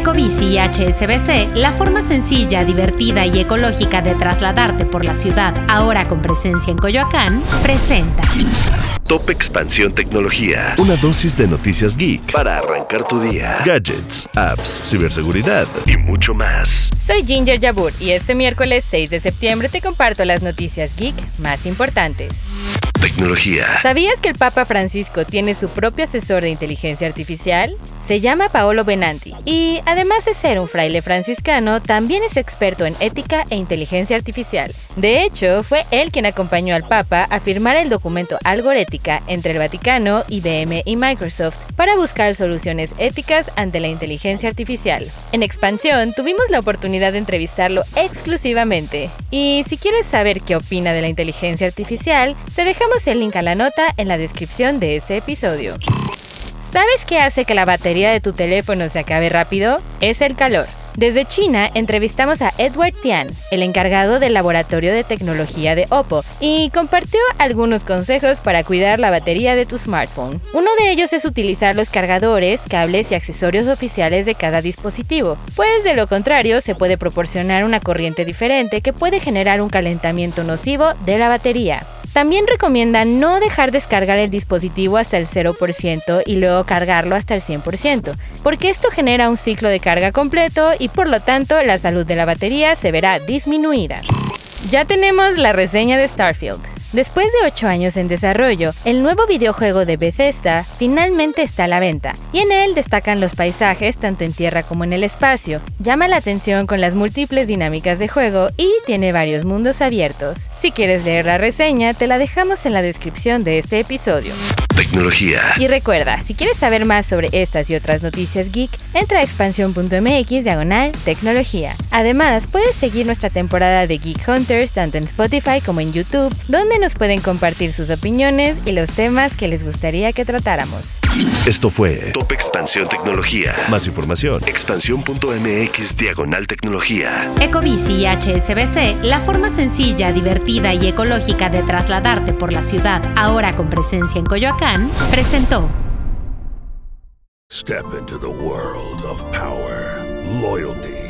Ecobici y HSBC, la forma sencilla, divertida y ecológica de trasladarte por la ciudad, ahora con presencia en Coyoacán, presenta. Top Expansión Tecnología. Una dosis de noticias geek para arrancar tu día. Gadgets, apps, ciberseguridad y mucho más. Soy Ginger Yabur y este miércoles 6 de septiembre te comparto las noticias geek más importantes. Tecnología. ¿Sabías que el Papa Francisco tiene su propio asesor de inteligencia artificial? Se llama Paolo Benanti y además de ser un fraile franciscano, también es experto en ética e inteligencia artificial. De hecho, fue él quien acompañó al Papa a firmar el documento Algorética entre el Vaticano, IBM y Microsoft para buscar soluciones éticas ante la inteligencia artificial. En expansión, tuvimos la oportunidad de entrevistarlo exclusivamente. Y si quieres saber qué opina de la inteligencia artificial, te dejamos el link a la nota en la descripción de este episodio. ¿Sabes qué hace que la batería de tu teléfono se acabe rápido? Es el calor. Desde China entrevistamos a Edward Tian, el encargado del laboratorio de tecnología de Oppo, y compartió algunos consejos para cuidar la batería de tu smartphone. Uno de ellos es utilizar los cargadores, cables y accesorios oficiales de cada dispositivo, pues de lo contrario se puede proporcionar una corriente diferente que puede generar un calentamiento nocivo de la batería. También recomienda no dejar descargar el dispositivo hasta el 0% y luego cargarlo hasta el 100%, porque esto genera un ciclo de carga completo y por lo tanto la salud de la batería se verá disminuida. Ya tenemos la reseña de Starfield. Después de 8 años en desarrollo, el nuevo videojuego de Bethesda finalmente está a la venta, y en él destacan los paisajes tanto en tierra como en el espacio. Llama la atención con las múltiples dinámicas de juego y tiene varios mundos abiertos. Si quieres leer la reseña, te la dejamos en la descripción de este episodio. Y recuerda, si quieres saber más sobre estas y otras noticias geek, entra a expansión.mx diagonal tecnología. Además, puedes seguir nuestra temporada de Geek Hunters tanto en Spotify como en YouTube, donde nos pueden compartir sus opiniones y los temas que les gustaría que tratáramos. Esto fue Top Expansión Tecnología. Más información, expansión.mx diagonal tecnología. Ecobici y HSBC, la forma sencilla, divertida y ecológica de trasladarte por la ciudad, ahora con presencia en Coyoacán, presentó. Step into the world of power, loyalty,